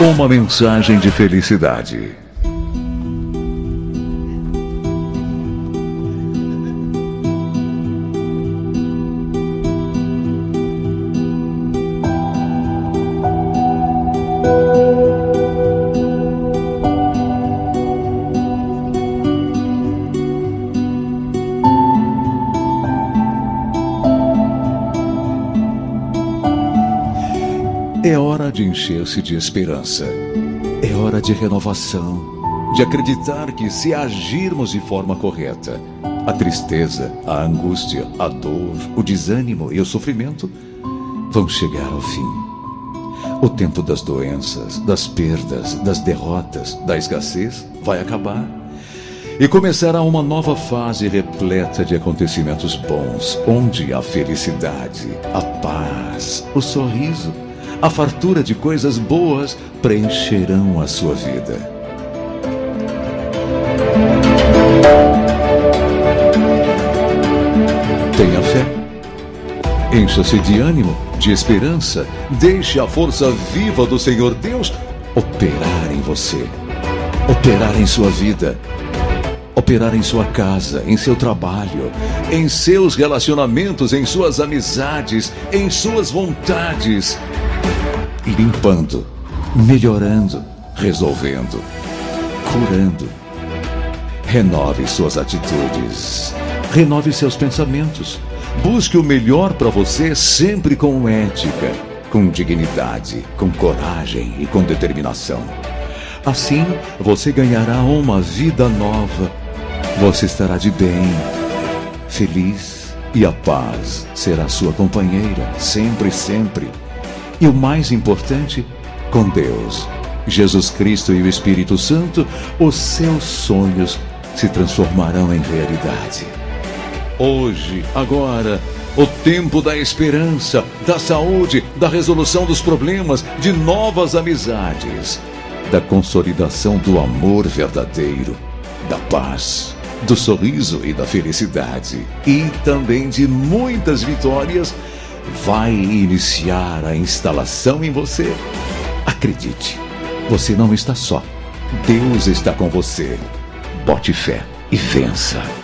Uma mensagem de felicidade. É hora de encher-se de esperança. É hora de renovação. De acreditar que, se agirmos de forma correta, a tristeza, a angústia, a dor, o desânimo e o sofrimento vão chegar ao fim. O tempo das doenças, das perdas, das derrotas, da escassez vai acabar. E começará uma nova fase repleta de acontecimentos bons, onde a felicidade, a paz, o sorriso, a fartura de coisas boas preencherão a sua vida. Tenha fé. Encha-se de ânimo, de esperança. Deixe a força viva do Senhor Deus operar em você, operar em sua vida, operar em sua casa, em seu trabalho, em seus relacionamentos, em suas amizades, em suas vontades limpando, melhorando, resolvendo, curando. Renove suas atitudes, renove seus pensamentos. Busque o melhor para você sempre com ética, com dignidade, com coragem e com determinação. Assim, você ganhará uma vida nova. Você estará de bem, feliz e a paz será sua companheira sempre, sempre. E o mais importante, com Deus, Jesus Cristo e o Espírito Santo, os seus sonhos se transformarão em realidade. Hoje, agora, o tempo da esperança, da saúde, da resolução dos problemas, de novas amizades, da consolidação do amor verdadeiro, da paz, do sorriso e da felicidade, e também de muitas vitórias vai iniciar a instalação em você. Acredite, você não está só. Deus está com você. Bote fé e vença.